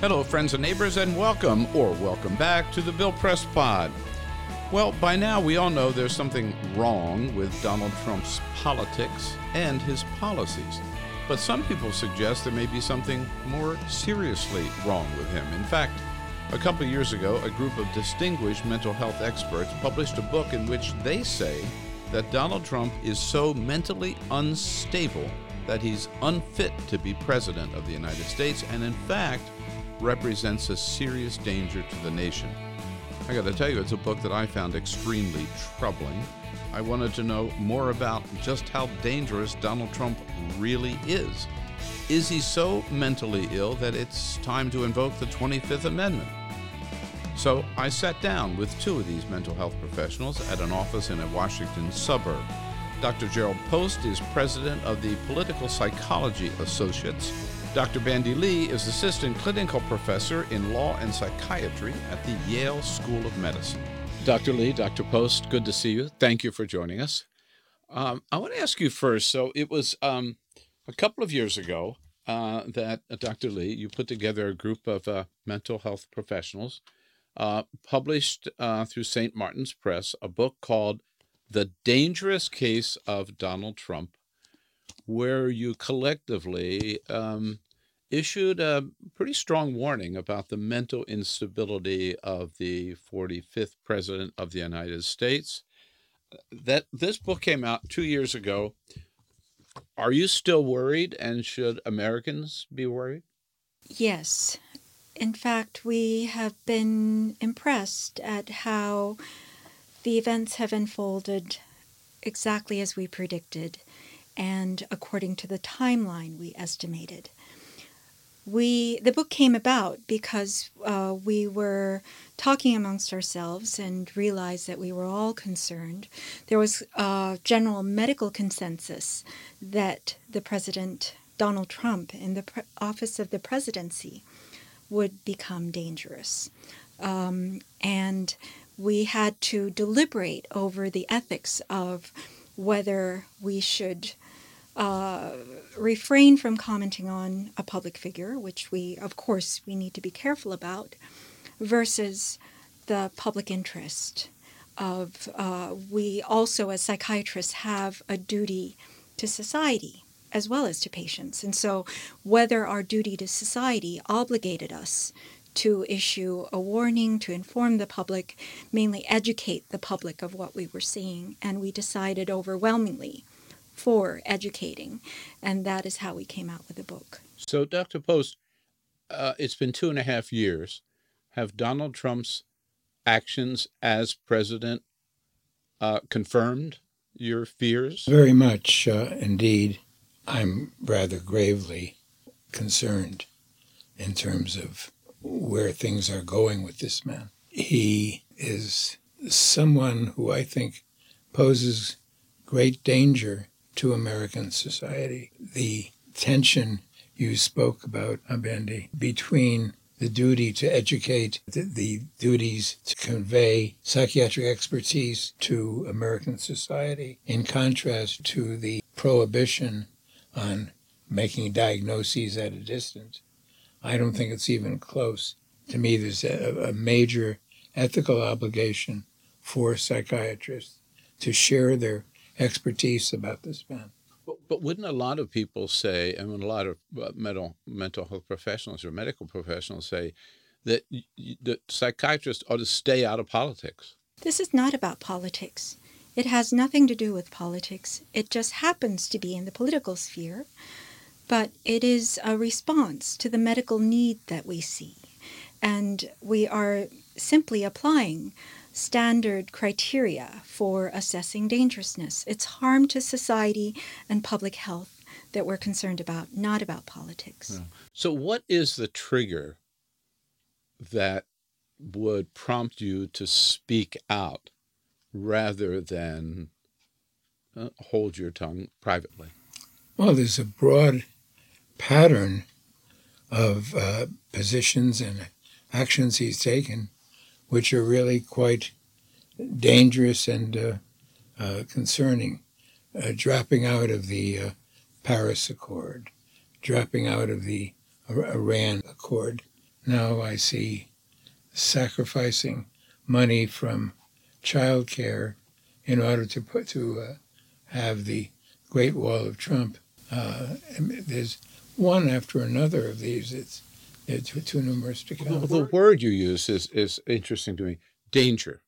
Hello, friends and neighbors, and welcome or welcome back to the Bill Press Pod. Well, by now we all know there's something wrong with Donald Trump's politics and his policies. But some people suggest there may be something more seriously wrong with him. In fact, a couple years ago, a group of distinguished mental health experts published a book in which they say that Donald Trump is so mentally unstable that he's unfit to be president of the United States, and in fact, represents a serious danger to the nation. I got to tell you, it's a book that I found extremely troubling. I wanted to know more about just how dangerous Donald Trump really is. Is he so mentally ill that it's time to invoke the 25th Amendment? So I sat down with two of these mental health professionals at an office in a Washington suburb. Dr. Jerrold Post is president of the Political Psychology Associates Dr. Bandy Lee is assistant clinical professor in law and psychiatry at the Yale School of Medicine. Dr. Lee, Dr. Post, good to see you. Thank you for joining us. Um, I want to ask you first. So it was um, a couple of years ago uh, that uh, Dr. Lee, you put together a group of uh, mental health professionals, uh, published uh, through St. Martin's Press a book called "The Dangerous Case of Donald Trump." Where you collectively um, issued a pretty strong warning about the mental instability of the 45th president of the United States. That this book came out two years ago. Are you still worried, and should Americans be worried? Yes. In fact, we have been impressed at how the events have unfolded exactly as we predicted and according to the timeline we estimated. We the book came about because uh, we were talking amongst ourselves and realized that we were all concerned. There was a general medical consensus that the president Donald Trump in the pre- office of the presidency would become dangerous, um, and we had to deliberate over the ethics of whether we should uh, refrain from commenting on a public figure, which we, of course, we need to be careful about, versus the public interest of uh, we also as psychiatrists have a duty to society as well as to patients. And so whether our duty to society obligated us to issue a warning, to inform the public, mainly educate the public of what we were seeing, and we decided overwhelmingly for educating. And that is how we came out with the book. So, Dr. Post, uh, it's been two and a half years. Have Donald Trump's actions as president uh, confirmed your fears? Very much uh, indeed. I'm rather gravely concerned in terms of where things are going with this man. He is someone who I think poses great danger to American society. The tension you spoke about, Abandi, between the duty to educate, the, the, duties to convey psychiatric expertise to American society, in contrast to the prohibition on making diagnoses at a distance. I don't think it's even close. To me, there's a, a major ethical obligation for psychiatrists to share their expertise about this man. But, but wouldn't a lot of people say, I mean, a lot of uh, mental mental health professionals or medical professionals say that the psychiatrists ought to stay out of politics? This is not about politics. It has nothing to do with politics. It just happens to be in the political sphere but it is a response to the medical need that we see. And we are simply applying standard criteria for assessing dangerousness. It's harm to society and public health that we're concerned about, not about politics. Yeah. So, what is the trigger that would prompt you to speak out rather than uh, hold your tongue privately? Well, there's a broad pattern of uh, positions and actions he's taken, which are really quite dangerous and uh, uh concerning. Uh, dropping out of the uh, Paris Accord, dropping out of the Iran Accord. Now I see sacrificing money from childcare in order to put to uh, have the Great Wall of Trump. Uh, there's one after another of these. It's, it's too, too numerous to count. Well, the word you use is is interesting to me. Danger.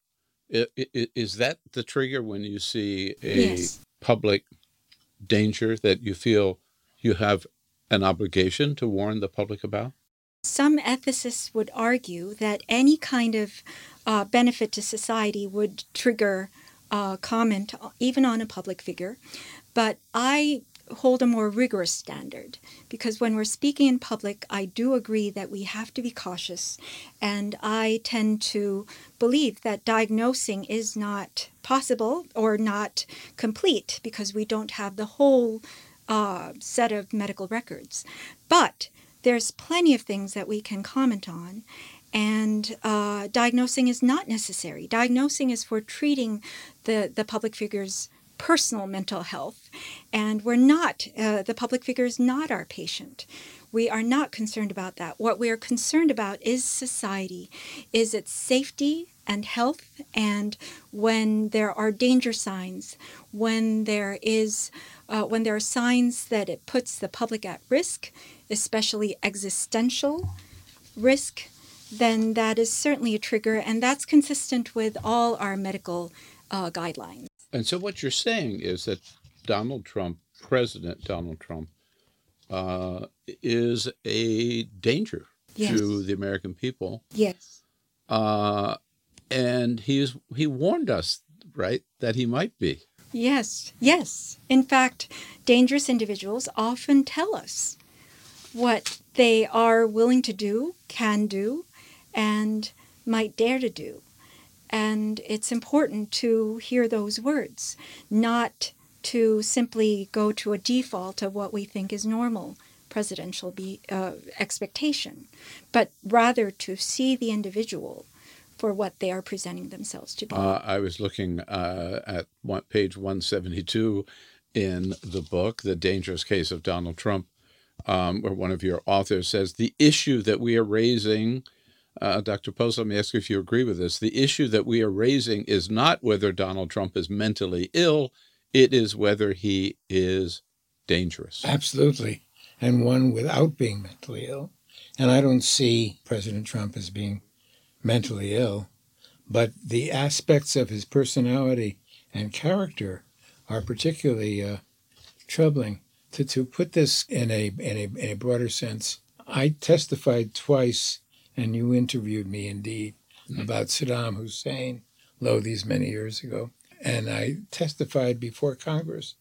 Is that the trigger when you see a yes. public danger that you feel you have an obligation to warn the public about? Some ethicists would argue that any kind of uh, benefit to society would trigger uh, comment, even on a public figure. But I hold a more rigorous standard because when we're speaking in public, I do agree that we have to be cautious. And I tend to believe that diagnosing is not possible or not complete because we don't have the whole uh, set of medical records. But there's plenty of things that we can comment on. And uh, diagnosing is not necessary. Diagnosing is for treating the, the public figure's personal mental health. And we're not, uh, the public figure is not our patient. We are not concerned about that. What we are concerned about is society, is its safety and health, and when there are danger signs, when there is, uh, when there are signs that it puts the public at risk, especially existential risk, then that is certainly a trigger, and that's consistent with all our medical uh, guidelines. And so, what you're saying is that Donald Trump, President Donald Trump, uh, is a danger yes. to the American people. Yes. Uh, and he is he warned us, right, that he might be. Yes, yes. In fact, dangerous individuals often tell us what they are willing to do, can do, and might dare to do. And it's important to hear those words, not to simply go to a default of what we think is normal presidential be, uh, expectation, but rather to see the individual for what they are presenting themselves to be. Uh, I was looking uh, at one, page 172 in the book, The Dangerous Case of Donald Trump, um, where one of your authors says the issue that we are raising uh, Dr. Post, let me ask you if you agree with this. The issue that we are raising is not whether Donald Trump is mentally ill, it is whether he is dangerous. Absolutely. And one without being mentally ill. And I don't see President Trump as being mentally ill, but the aspects of his personality and character are particularly uh, troubling. To, to put this in a, in, a, in a broader sense, I testified twice and you interviewed me indeed about Saddam Hussein, lo, these many years ago. And I testified before Congress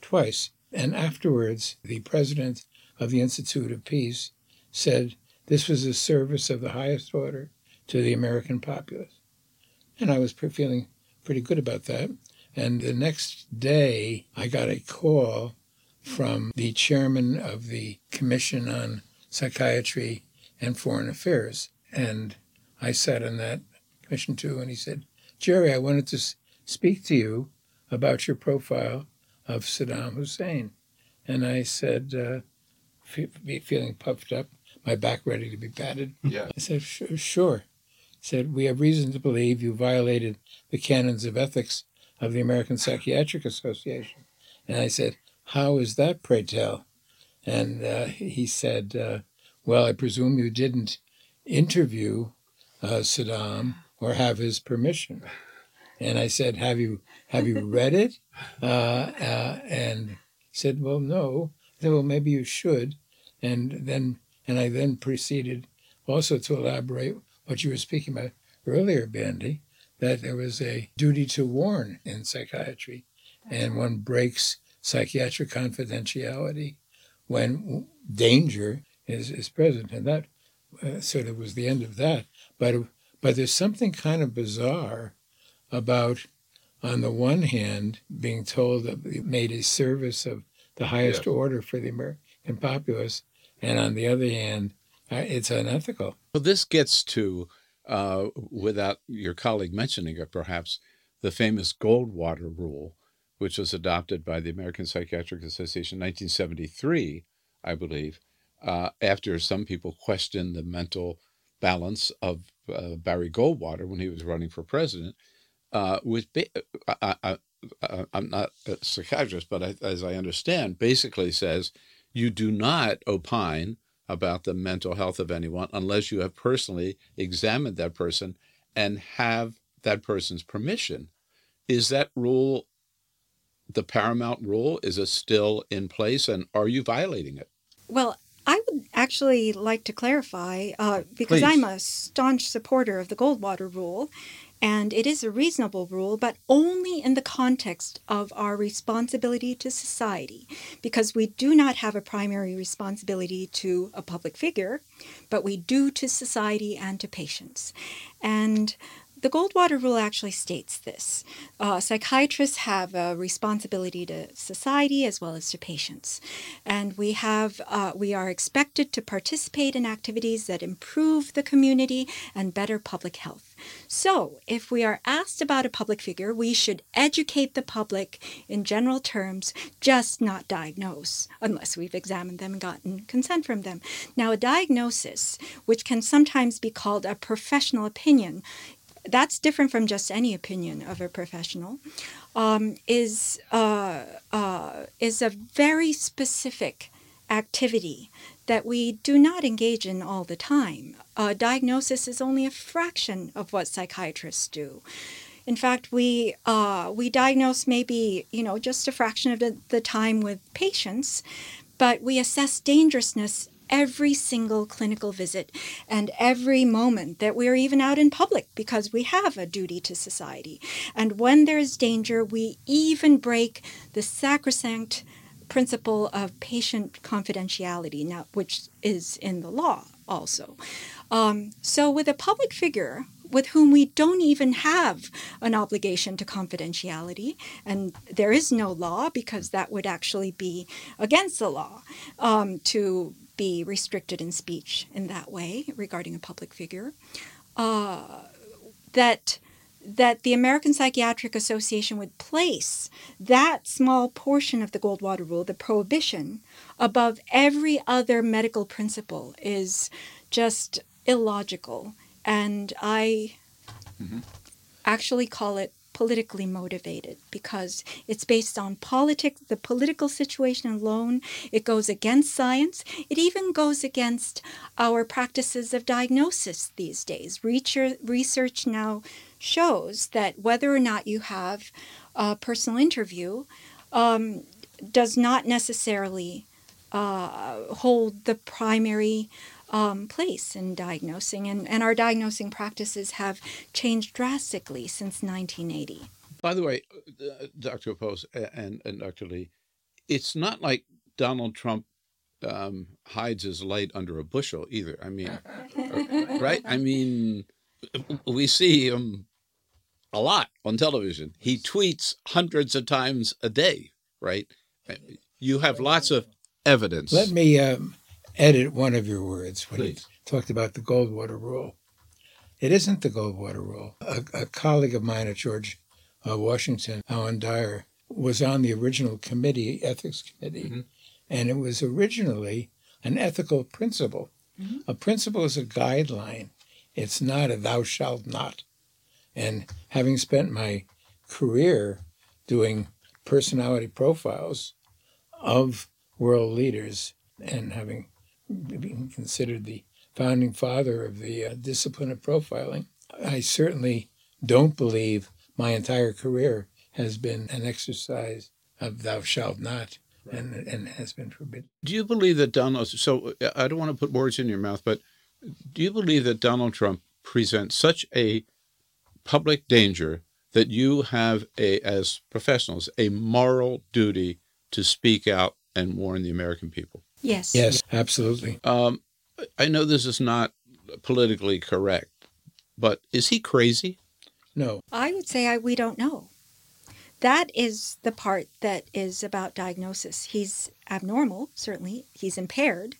twice. And afterwards, the president of the Institute of Peace said this was a service of the highest order to the American populace. And I was feeling pretty good about that. And the next day, I got a call from the chairman of the Commission on Psychiatry and Foreign Affairs. And I sat on that commission too, and he said, Jerry, I wanted to speak to you about your profile of Saddam Hussein. And I said, uh, feeling puffed up, my back ready to be patted. Yeah. I said, sure. He said, we have reason to believe you violated the canons of ethics of the American Psychiatric Association. And I said, how is that, pray tell? And uh, he said, uh, well, I presume you didn't interview uh, Saddam or have his permission. And I said, "Have you have you read it?" Uh, uh, and said, "Well, no. I said, well, maybe you should. And then, and I then proceeded also to elaborate what you were speaking about earlier, Bandy, that there was a duty to warn in psychiatry, and one breaks psychiatric confidentiality when danger is, is present. And that uh, sort of was the end of that. But, but there's something kind of bizarre about, on the one hand, being told that we made a service of the highest order for the American populace, and on the other hand, uh, it's unethical. Well, this gets to, uh, without your colleague mentioning it, perhaps, the famous Goldwater rule, which was adopted by the American Psychiatric Association in 1973, I believe, uh, after some people questioned the mental balance of uh, Barry Goldwater when he was running for president. Uh, with I, I, I'm not a psychiatrist, but I, as I understand, basically says you do not opine about the mental health of anyone unless you have personally examined that person and have that person's permission. Is that rule the paramount rule? Is it still in place and are you violating it? Well, I would actually like to clarify uh, because Please. I'm a staunch supporter of the Goldwater rule, and it is a reasonable rule, but only in the context of our responsibility to society, because we do not have a primary responsibility to a public figure, but we do to society and to patients. And the Goldwater Rule actually states this uh, psychiatrists have a responsibility to society as well as to patients. And we, have, uh, we are expected to participate in activities that improve the community and better public health. So, if we are asked about a public figure, we should educate the public in general terms, just not diagnose, unless we've examined them and gotten consent from them. Now, a diagnosis, which can sometimes be called a professional opinion, that's different from just any opinion of a professional, um, is, uh, uh, is a very specific activity that we do not engage in all the time. Uh, diagnosis is only a fraction of what psychiatrists do. In fact, we uh, we diagnose maybe you know just a fraction of the, the time with patients, but we assess dangerousness every single clinical visit and every moment that we're even out in public because we have a duty to society. And when there's danger, we even break the sacrosanct principle of patient confidentiality, now, which is in the law also. Um, so, with a public figure, with whom we don't even have an obligation to confidentiality, and there is no law because that would actually be against the law um, to be restricted in speech in that way regarding a public figure. Uh, that that the American Psychiatric Association would place that small portion of the Goldwater Rule, the prohibition, above every other medical principle is just illogical. And I mm-hmm. actually call it politically motivated because it's based on politics, the political situation alone. It goes against science. It even goes against our practices of diagnosis these days. Research now shows that whether or not you have a personal interview um, does not necessarily uh, hold the primary um, place in diagnosing, and, and our diagnosing practices have changed drastically since 1980. By the way, uh, Dr. Post and, and Dr. Lee, it's not like Donald Trump um, hides his light under a bushel either. I mean, right? I mean, we see him a lot on television. He tweets hundreds of times a day, right? You have lots of evidence. Let me um, edit one of your words when Please. you talked about the Goldwater Rule. It isn't the Goldwater Rule. A, a colleague of mine at George uh, Washington, Alan Dyer, was on the original committee, ethics committee, mm-hmm. and it was originally an ethical principle. Mm-hmm. A principle is a guideline. It's not a thou shalt not. And having spent my career doing personality profiles of world leaders and having being considered the founding father of the uh, discipline of profiling. I certainly don't believe my entire career has been an exercise of thou shalt not and and has been forbidden. Do you believe that Donald? So uh, I don't want to put words in your mouth, but do you believe that Donald Trump presents such a public danger that you have a, as professionals, a moral duty to speak out and warn the American people? Yes. Yes, absolutely. Um, I know this is not politically correct, but is he crazy? No, I would say I, we don't know. That is the part that is about diagnosis. He's abnormal, certainly, he's impaired,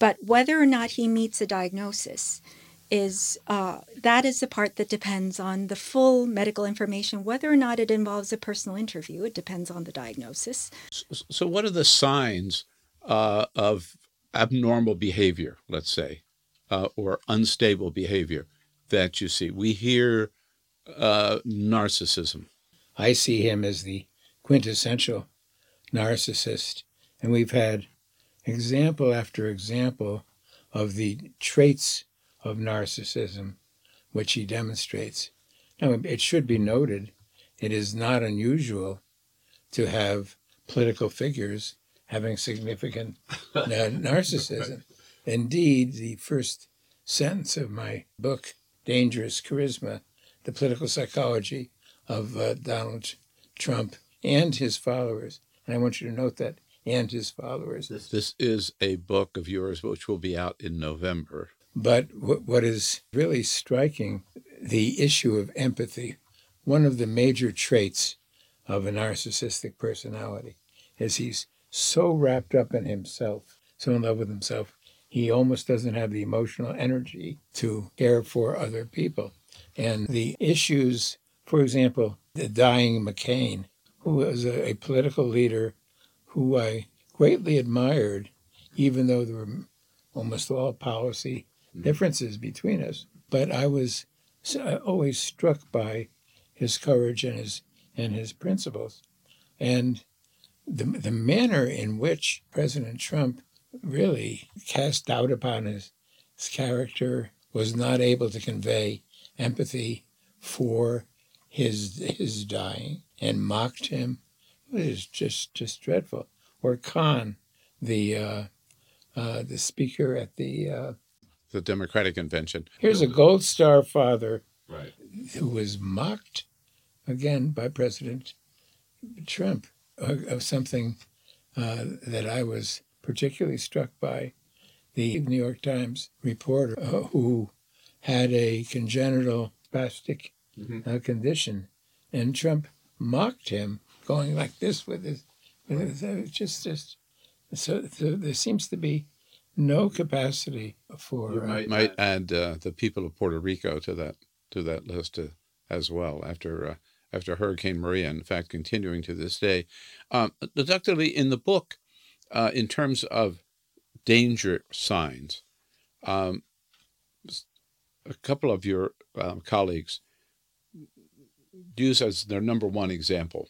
but whether or not he meets a diagnosis is uh, that is the part that depends on the full medical information. Whether or not it involves a personal interview, it depends on the diagnosis. So, so what are the signs uh, of abnormal behavior, let's say, uh, or unstable behavior that you see? We hear uh, narcissism. I see him as the quintessential narcissist, and we've had example after example of the traits of narcissism which he demonstrates. Now, it should be noted it is not unusual to have political figures having significant narcissism. Indeed, the first sentence of my book, Dangerous Charisma The Political Psychology of uh, Donald Trump and his followers, and I want you to note that, and his followers. This is a book of yours which will be out in November. But w- what is really striking, the issue of empathy, one of the major traits of a narcissistic personality is he's so wrapped up in himself, so in love with himself, he almost doesn't have the emotional energy to care for other people. And the issues, for example, the dying McCain, who was a, a political leader who I greatly admired, even though there were almost all policy hmm. differences between us. But I was always struck by his courage and his and his principles, and the the manner in which President Trump really cast doubt upon his, his character was not able to convey empathy for his his dying and mocked him. It was just just dreadful. Or Khan, the uh, uh, the speaker at the uh, the Democratic convention. Here's a gold star father right. who was mocked again by President Trump of something uh, that I was particularly struck by. The New York Times reporter uh, who had a congenital spastic mm-hmm. uh, condition, and Trump mocked him, going like this with his, with his uh, just just. So, so there seems to be no capacity for. You might, uh, might add uh, the people of Puerto Rico to that to that list uh, as well after uh, after Hurricane Maria. In fact, continuing to this day, um, Dr. Lee, in the book, uh, in terms of danger signs, um, a couple of your um, colleagues use as their number one example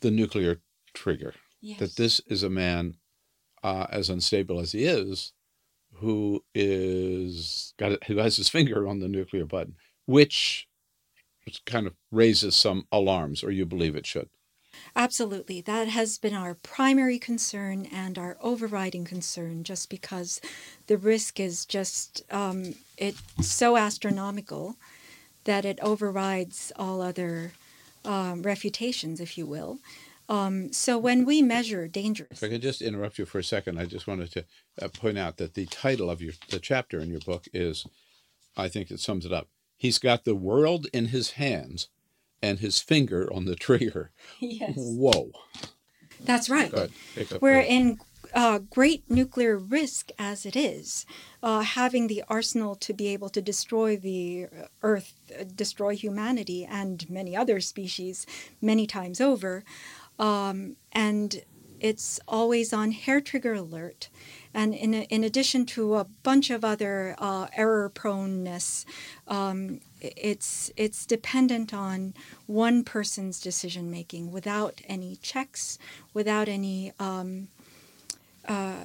the nuclear trigger. Yes. That this is a man uh, as unstable as he is, who is got who has his finger on the nuclear button, which kind of raises some alarms, or you believe it should. Absolutely. That has been our primary concern and our overriding concern, just because the risk is just um, it's so astronomical that it overrides all other um, refutations, if you will. Um, so when we measure dangerous, if I could just interrupt you for a second, I just wanted to uh, point out that the title of your the chapter in your book is, I think it sums it up. He's got the world in his hands, and his finger on the trigger. Yes. Whoa. That's right. We're in uh, great nuclear risk as it is. Uh, having the arsenal to be able to destroy the Earth, destroy humanity, and many other species many times over. Um, and it's always on hair trigger alert. And in, in addition to a bunch of other uh, error proneness, um, it's, it's dependent on one person's decision making without any checks, without any um, uh,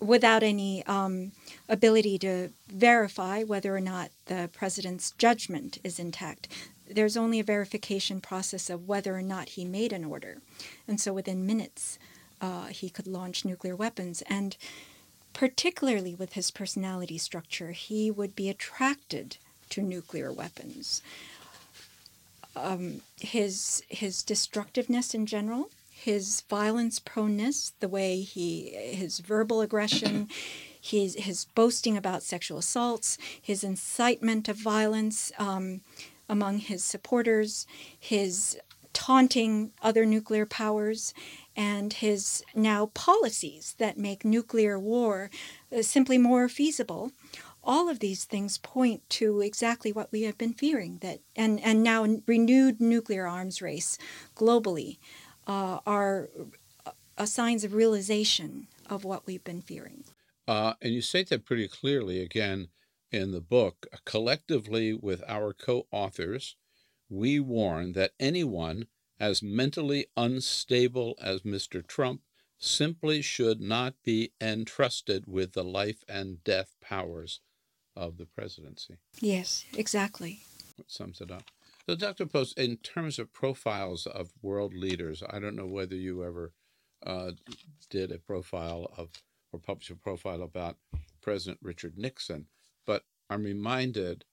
without any um, ability to verify whether or not the president's judgment is intact there's only a verification process of whether or not he made an order. And so within minutes, uh, he could launch nuclear weapons. And particularly with his personality structure, he would be attracted to nuclear weapons. Um, his his destructiveness in general, his violence proneness, the way he his verbal aggression, his his boasting about sexual assaults, his incitement of violence um, among his supporters, his taunting other nuclear powers, and his now policies that make nuclear war uh, simply more feasible all of these things point to exactly what we have been fearing that and, and now renewed nuclear arms race globally uh, are uh, signs of realization of what we've been fearing. Uh, and you state that pretty clearly again in the book. Collectively, with our co authors, we warn that anyone as mentally unstable as Mr. Trump simply should not be entrusted with the life and death powers of the presidency. Yes, exactly. That sums it up. So, Dr. Post, in terms of profiles of world leaders, I don't know whether you ever uh, did a profile of or published a profile about President Richard Nixon, I'm reminded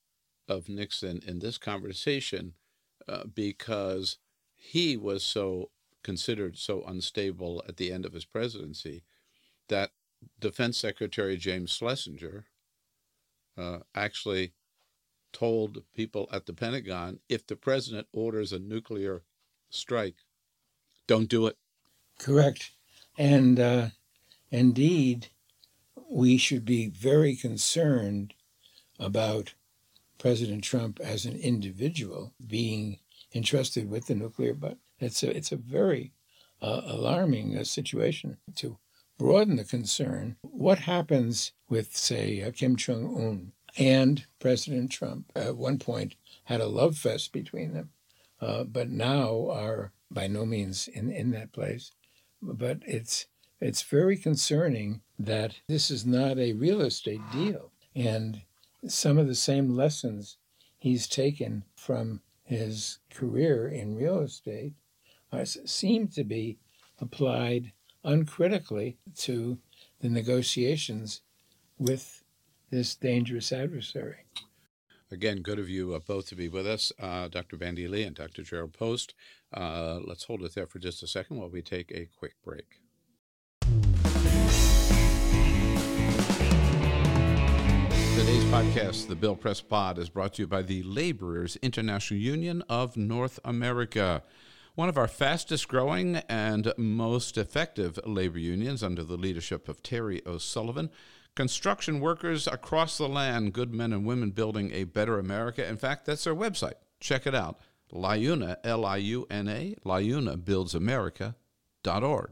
of Nixon in this conversation uh, because he was so considered so unstable at the end of his presidency that Defense Secretary James Schlesinger uh, actually told people at the Pentagon if the president orders a nuclear strike, don't do it. Correct. And uh, indeed, we should be very concerned about President Trump as an individual being entrusted with the nuclear. But it's a, it's a very uh, alarming uh, situation to broaden the concern. What happens with, say, uh, Kim Jong Un and President Trump? At one point, had a love fest between them, uh, but now are by no means in, in that place. But it's it's very concerning that this is not a real estate deal, and some of the same lessons he's taken from his career in real estate seem to be applied uncritically to the negotiations with this dangerous adversary. Again, good of you uh, both to be with us, uh, Dr. Bandy Lee and Dr. Jerrold Post. Uh, let's hold it there for just a second while we take a quick break. Today's podcast, the Bill Press Pod, is brought to you by the Laborers International Union of North America. One of our fastest growing and most effective labor unions under the leadership of Terry O'Sullivan. Construction workers across the land, good men and women building a better America. In fact, that's their website. Check it out. LIUNA, L I U N A, LIUNAbuildsamerica.org.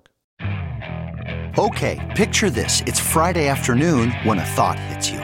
Okay, picture this. It's Friday afternoon when a thought hits you.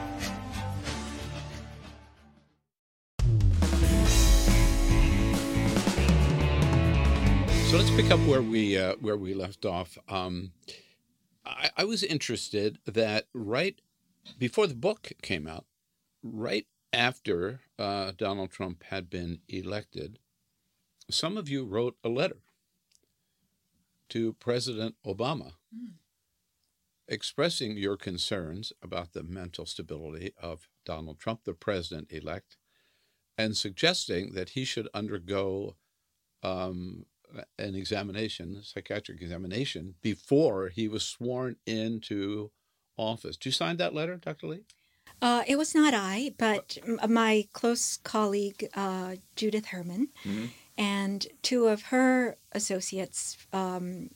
Pick up where we uh, where we left off. Um, I, I was interested that right before the book came out, right after uh, Donald Trump had been elected, some of you wrote a letter to President Obama expressing your concerns about the mental stability of Donald Trump, the president elect, and suggesting that he should undergo um, an examination, a psychiatric examination, before he was sworn into office. Did you sign that letter, Dr. Lee? Uh, it was not I, but m- my close colleague, uh, Judith Herman, and two of her associates, um,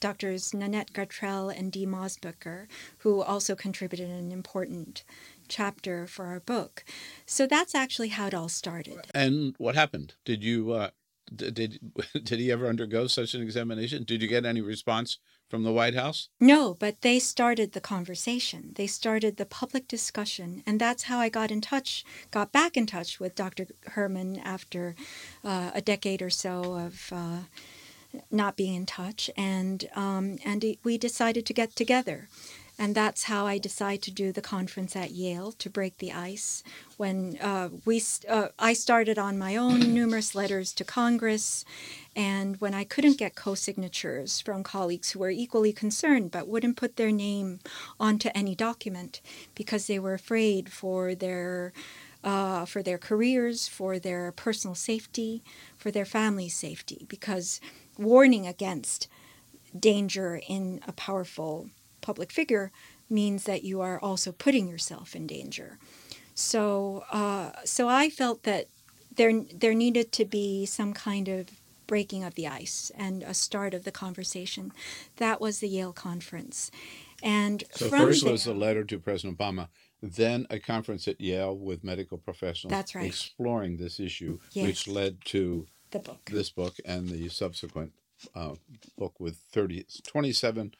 Doctors Nanette Gartrell and Dee Mosbacher, who also contributed an important chapter for our book. So that's actually how it all started. And what happened? Did you uh, did did he ever undergo such an examination? Did you get any response from the White House? No, but they started the conversation. They started the public discussion. And that's how I got in touch, got back in touch with Dr. Herman after uh, a decade or so of uh, not being in touch. And, um, and we decided to get together. And that's how I decided to do the conference at Yale to break the ice. When uh, we, uh, I started on my own numerous letters to Congress, and when I couldn't get co-signatures from colleagues who were equally concerned but wouldn't put their name onto any document because they were afraid for their uh, for their careers, for their personal safety, for their family's safety, because warning against danger in a powerful public figure means that you are also putting yourself in danger. So, uh, so I felt that there there needed to be some kind of breaking of the ice and a start of the conversation. That was the Yale conference, and So first there, was a letter to President Obama, then a conference at Yale with medical professionals. That's right. Exploring this issue, Yes. which led to the book. this book and the subsequent uh, book with 30, 27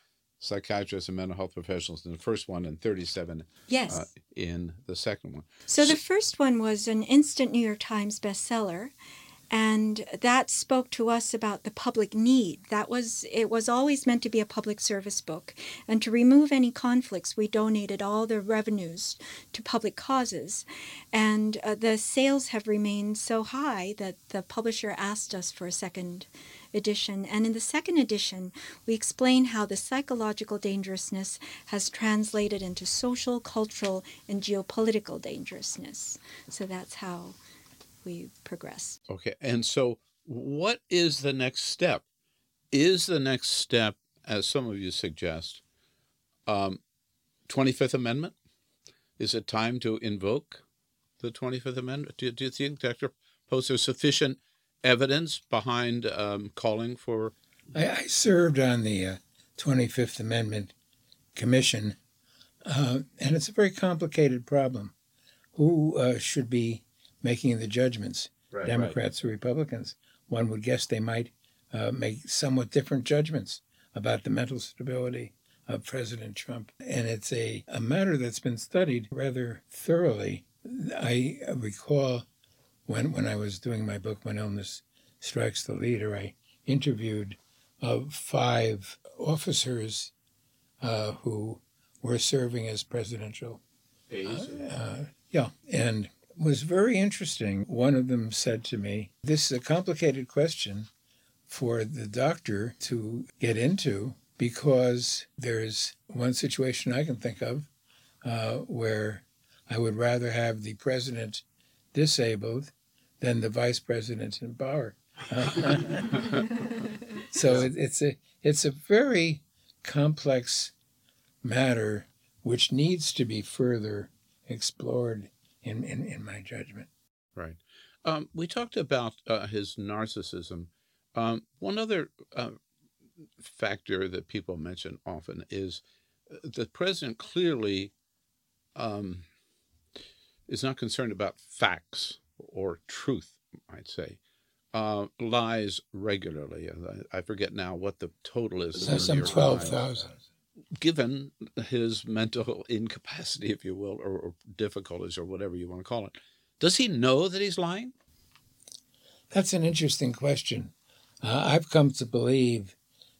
psychiatrists and mental health professionals in the first one and 37 Yes. uh, in the second one. So the first one was an instant New York Times bestseller, and that spoke to us about the public need. That was it was always meant to be a public service book, and to remove any conflicts, we donated all the revenues to public causes, and uh, the sales have remained so high that the publisher asked us for a second edition. And in the second edition, we explain how the psychological dangerousness has translated into social, cultural, and geopolitical dangerousness. So that's how we progress. Okay. And so, what is the next step? Is the next step, as some of you suggest, um, 25th Amendment? Is it time to invoke the 25th Amendment? Do, do you think, Dr. Post, there's sufficient evidence behind um, calling for? I, I served on the uh, 25th Amendment Commission, uh, and it's a very complicated problem. Who uh, should be making the judgments, Right, Democrats or Republicans? One would guess they might uh, make somewhat different judgments about the mental stability of President Trump. And it's a, a matter that's been studied rather thoroughly. I recall when, when I was doing my book, When Illness Strikes the Leader, I interviewed uh, five officers uh, who were serving as presidential uh, yeah, and it was very interesting. One of them said to me, This is a complicated question for the doctor to get into because there's one situation I can think of uh, where I would rather have the president disabled than the vice president in power. so it, it's a it's a very complex matter which needs to be further explored in, in, in my judgment. Right. Um, we talked about uh, his narcissism. Um, one other uh, factor that people mention often is uh, the president clearly um, is not concerned about facts or truth, I'd say. Uh, lies regularly. I forget now what the total is. some 12,000. Given his mental incapacity, if you will, or, or difficulties, or whatever you want to call it, does he know that he's lying? That's an interesting question. Uh, I've come to believe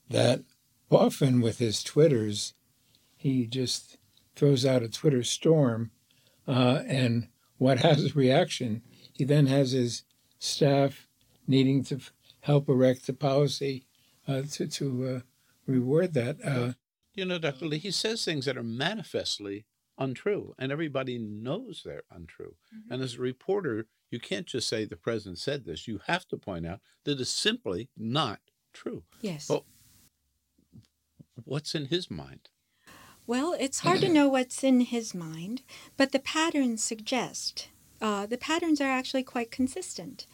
that often with his Twitters, he just throws out a Twitter storm, uh, and what has a reaction, he then has his staff needing to f- help erect the policy uh, to, to uh, reward that. Uh, you know, Dr. Lee, he says things that are manifestly untrue, and everybody knows they're untrue. Mm-hmm. And as a reporter, you can't just say the president said this. You have to point out that it's simply not true. Yes. Well, what's in his mind? Well, it's hard to know what's in his mind, but the patterns suggest uh, the patterns are actually quite consistent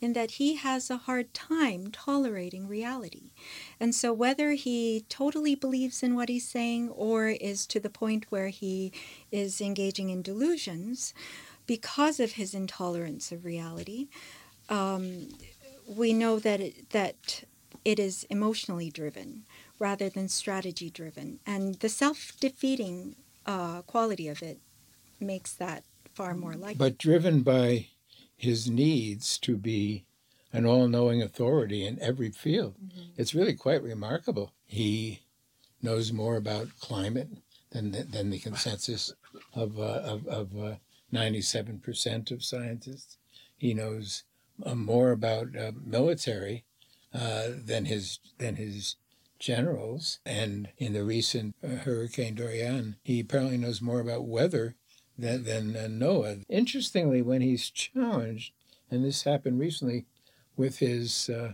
in that he has a hard time tolerating reality. And so, whether he totally believes in what he's saying or is to the point where he is engaging in delusions because of his intolerance of reality, um, we know that it, that it is emotionally driven rather than strategy driven. And the self defeating uh, quality of it makes that far more likely. But driven by his needs to be an all-knowing authority in every field. Mm-hmm. It's really quite remarkable. He knows more about climate than than the consensus of uh, of, of uh, 97% of scientists. He knows uh, more about uh, military uh, than his than his generals. And in the recent uh, Hurricane Dorian, he apparently knows more about weather than, than uh, NOAA. Interestingly, when he's challenged, and this happened recently with his uh,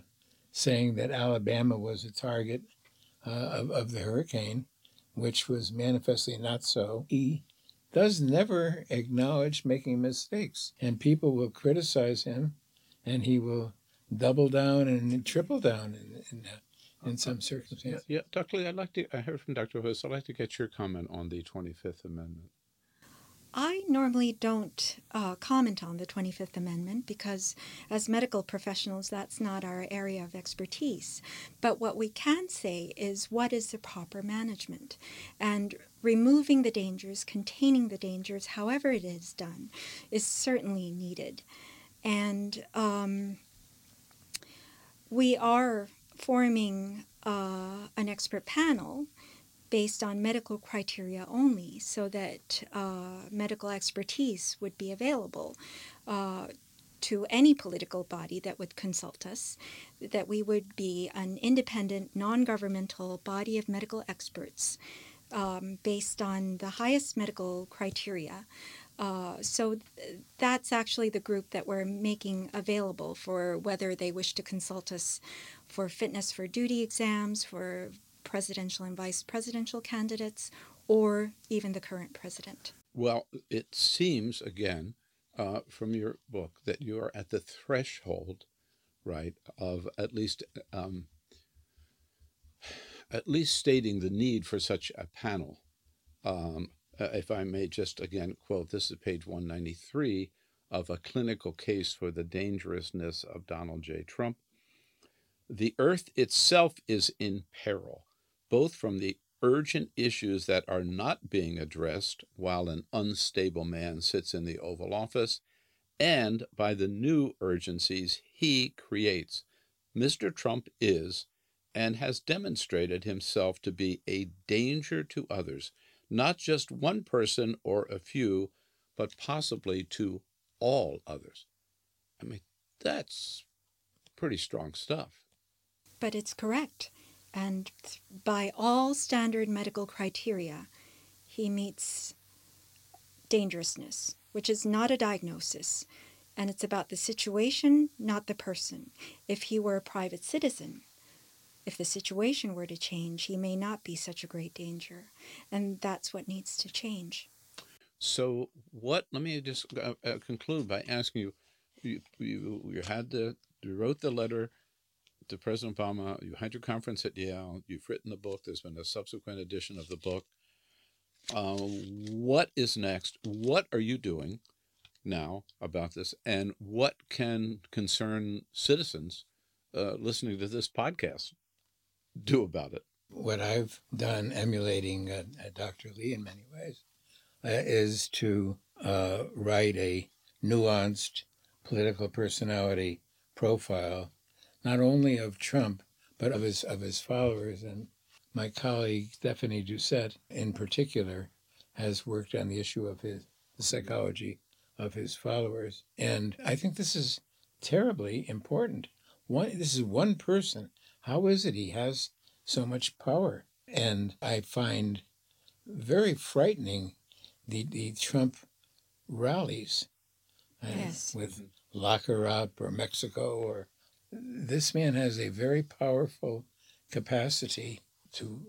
saying that Alabama was a target uh, of, of the hurricane, which was manifestly not so, he does never acknowledge making mistakes. And people will criticize him, and he will double down and triple down in, in, uh, in some circumstances. Yeah, Dr. Lee, I'd like to, I heard from Dr. Post, I'd like to get your comment on the 25th Amendment. I normally don't uh, comment on the 25th Amendment because, as medical professionals, that's not our area of expertise. But what we can say is what is the proper management? And removing the dangers, containing the dangers, however it is done, is certainly needed. And um, we are forming uh, an expert panel based on medical criteria only so that uh, medical expertise would be available uh, to any political body that would consult us, that we would be an independent, non governmental body of medical experts um, based on the highest medical criteria. Uh, so th- that's actually the group that we're making available for whether they wish to consult us for fitness for duty exams, for presidential and vice presidential candidates, or even the current president? Well, it seems, again, uh, from your book, that you are at the threshold, right, of at least. Um, at least stating the need for such a panel. Um, uh, if I may just again quote, this is page 193 of a clinical case for the dangerousness of Donald J. Trump. The earth itself is in peril both from the urgent issues that are not being addressed while an unstable man sits in the Oval Office and by the new urgencies he creates. Mr. Trump is and has demonstrated himself to be a danger to others, not just one person or a few, but possibly to all others. I mean, that's pretty strong stuff. But it's correct. And by all standard medical criteria, he meets dangerousness, which is not a diagnosis. And it's about the situation, not the person. If he were a private citizen, if the situation were to change, he may not be such a great danger. And that's what needs to change. So, what, let me just uh, uh, conclude by asking you, you, you, you had the, you wrote the letter to President Obama. You had your conference at Yale. You've written the book. There's been a subsequent edition of the book. Uh, what is next? What are you doing now about this? And what can concern citizens uh, listening to this podcast do about it? What I've done, emulating uh, Dr. Lee in many ways, uh, is to uh, write a nuanced political personality profile, not only of Trump, but of his, of his followers. And my colleague, Stephanie Doucette, in particular, has worked on the issue of his, the psychology of his followers. And I think this is terribly important. One, this is one person. How is it he has so much power? And I find very frightening the, the Trump rallies uh, Yes. with lock her up or Mexico or this man has a very powerful capacity to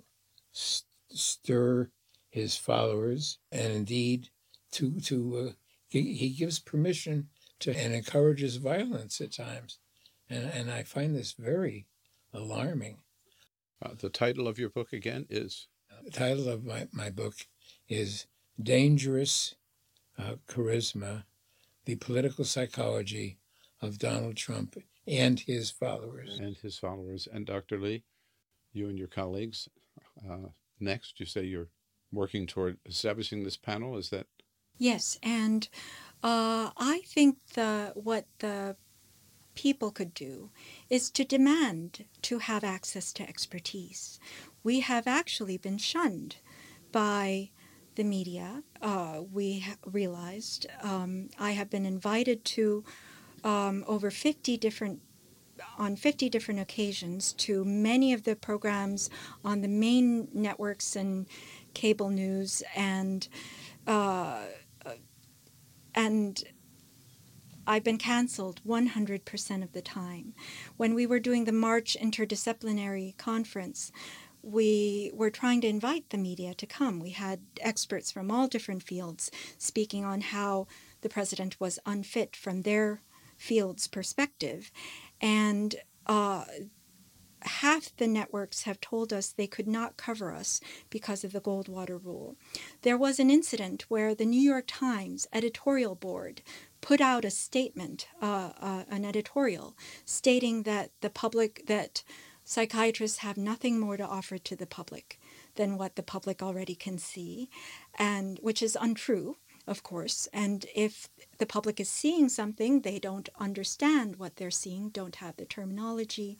st- stir his followers and indeed to to uh, he, he gives permission to and encourages violence at times and and I find this very alarming Uh, the title of your book again is the title of my, my book is Dangerous uh, Charisma The Political Psychology of Donald Trump and His Followers. and his followers. And Dr. Lee, you and your colleagues, uh, next, you say you're working toward establishing this panel. Is that Yes, and uh, I think the what the people could do is to demand to have access to expertise. We have actually been shunned by the media. Uh, we realized um, I have been invited to um, over 50 different on 50 different occasions to many of the programs on the main networks and cable news and uh, and I've been canceled 100% of the time. When we were doing the March Interdisciplinary Conference, we were trying to invite the media to come. We had experts from all different fields speaking on how the president was unfit from their field's perspective. And uh, half the networks have told us they could not cover us because of the Goldwater rule. There was an incident where the New York Times editorial board put out a statement, uh, uh, an editorial, stating that the public, that psychiatrists have nothing more to offer to the public than what the public already can see, and which is untrue, of course. And if the public is seeing something, they don't understand what they're seeing, don't have the terminology.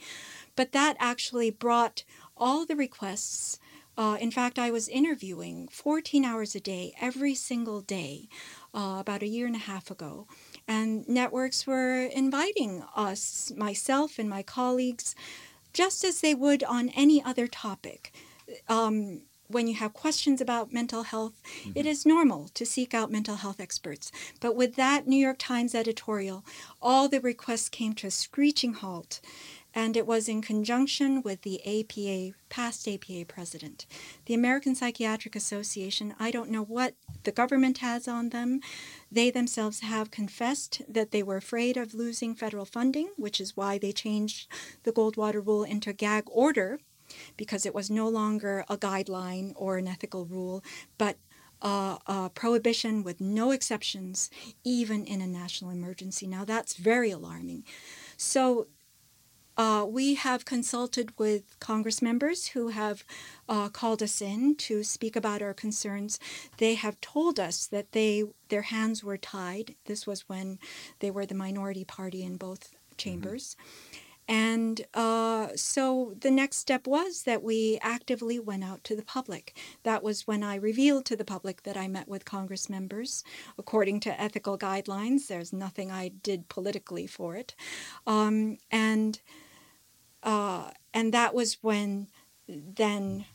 But that actually brought all the requests. Uh, in fact, I was interviewing 14 hours a day, every single day, uh, about a year and a half ago. And networks were inviting us, myself and my colleagues, just as they would on any other topic. Um, when you have questions about mental health, it is normal to seek out mental health experts. But with that New York Times editorial, all the requests came to a screeching halt. And it was in conjunction with the APA, past APA president. The American Psychiatric Association, I don't know what the government has on them. They themselves have confessed that they were afraid of losing federal funding, which is why they changed the Goldwater rule into a gag order because it was no longer a guideline or an ethical rule, but uh, a prohibition with no exceptions, even in a national emergency. Now, that's very alarming. So, uh, we have consulted with Congress members who have uh, called us in to speak about our concerns. They have told us that they their hands were tied. This was when they were the minority party in both chambers. And uh, so the next step was that we actively went out to the public. That was when I revealed to the public that I met with Congress members. According to ethical guidelines, there's nothing I did politically for it. Um, and uh, and that was when then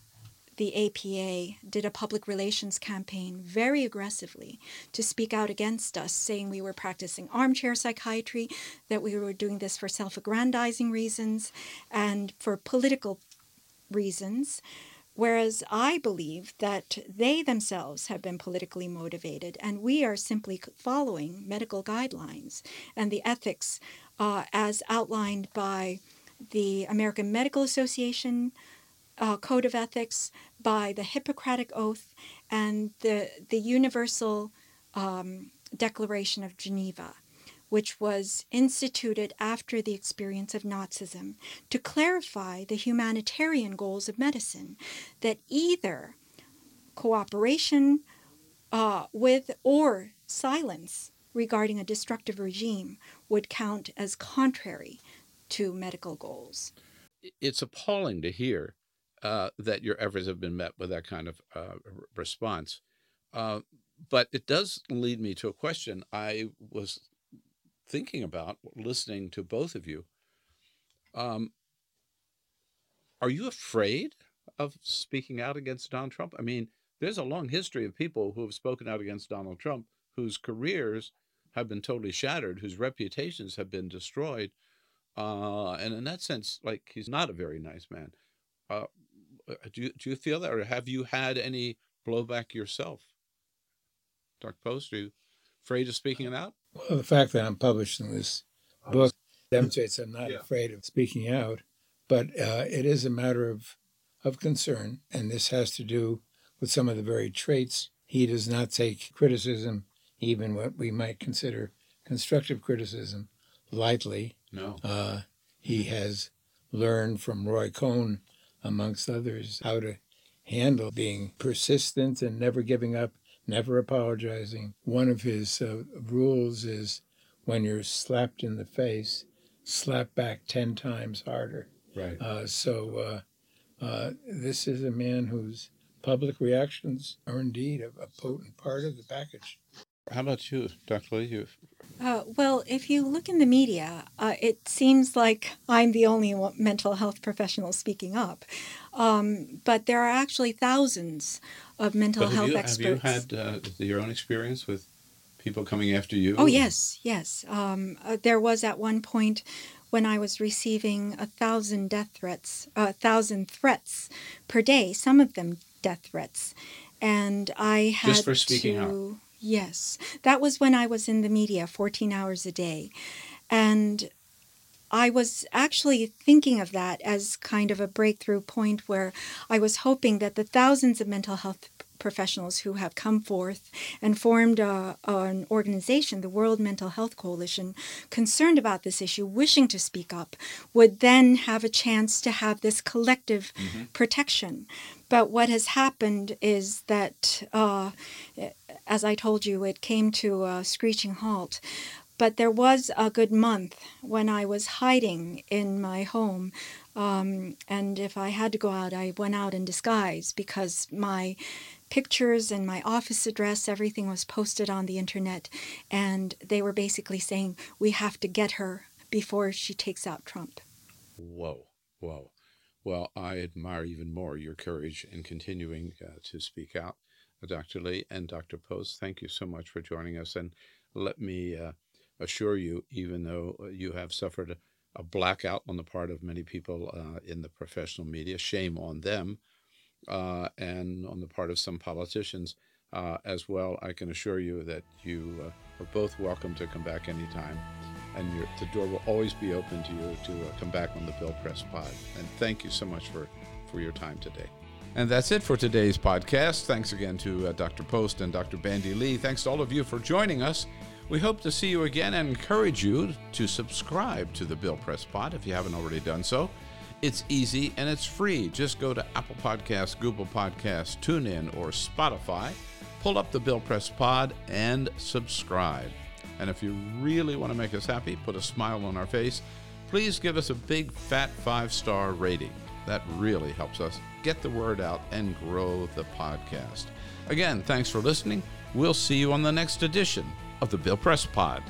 the APA did a public relations campaign very aggressively to speak out against us, saying we were practicing armchair psychiatry, that we were doing this for self aggrandizing reasons and for political reasons. Whereas I believe that they themselves have been politically motivated, and we are simply following medical guidelines and the ethics uh, as outlined by the American Medical Association uh, Code of Ethics, by the Hippocratic Oath, and the, the Universal um, Declaration of Geneva, which was instituted after the experience of Nazism to clarify the humanitarian goals of medicine that either cooperation uh, with or silence regarding a destructive regime would count as contrary to medical goals. It's appalling to hear uh, that your efforts have been met with that kind of uh, response. Uh, but it does lead me to a question I was thinking about listening to both of you. Um, are you afraid of speaking out against Donald Trump? I mean, there's a long history of people who have spoken out against Donald Trump whose careers have been totally shattered, whose reputations have been destroyed. Uh, and in that sense, like he's not a very nice man. Uh, do you, do you feel that, or have you had any blowback yourself? Dr. Post, are you afraid of speaking it out? Well, the fact that I'm publishing this book demonstrates I'm not yeah. afraid of speaking out, but uh, it is a matter of of concern, and this has to do with some of the very traits. He does not take criticism, even what we might consider constructive criticism, lightly. No. Uh, he has learned from Roy Cohn, amongst others, how to handle being persistent and never giving up, never apologizing. One of his uh, rules is when you're slapped in the face, slap back 10 times harder. Right. Uh, so uh, uh this is a man whose public reactions are indeed a, a potent part of the package. How about you, Dr. Lee? You... Uh, well, if you look in the media, uh, it seems like I'm the only mental health professional speaking up. Um, but there are actually thousands of mental health you, experts. Have you had uh, your own experience with people coming after you? Oh, yes, yes. Um, uh, there was at one point when I was receiving a thousand death threats, a thousand threats per day, some of them death threats. And I had Just for speaking to, out. Yes. That was when I was in the media 14 hours a day. And I was actually thinking of that as kind of a breakthrough point where I was hoping that the thousands of mental health professionals who have come forth and formed a, an organization, the World Mental Health Coalition, concerned about this issue, wishing to speak up, would then have a chance to have this collective mm-hmm. protection. But what has happened is that, uh, as I told you, it came to a screeching halt. But there was a good month when I was hiding in my home. Um, and if I had to go out, I went out in disguise because my pictures and my office address, everything was posted on the internet. And they were basically saying, we have to get her before she takes out Trump. Whoa, whoa. Well, I admire even more your courage in continuing uh, to speak out, Dr. Lee and Dr. Post. Thank you so much for joining us. And let me uh, assure you, even though uh, you have suffered a, blackout on the part of many people uh, in the professional media, shame on them, uh, and on the part of some politicians as well, I can assure you that you are both welcome to come back anytime and your, the door will always be open to you to uh, come back on the Bill Press Pod. And thank you so much for, for your time today. And that's it for today's podcast. Thanks again to uh, Dr. Post and Dr. Bandy Lee. Thanks to all of you for joining us. We hope to see you again and encourage you to subscribe to the Bill Press Pod if you haven't already done so. It's easy and it's free. Just go to Apple Podcasts, Google Podcasts, TuneIn, or Spotify. Pull up the Bill Press Pod and subscribe. And if you really want to make us happy, put a smile on our face, please give us a big fat five star rating. That really helps us get the word out and grow the podcast. Again, thanks for listening. We'll see you on the next edition of the Bill Press Pod.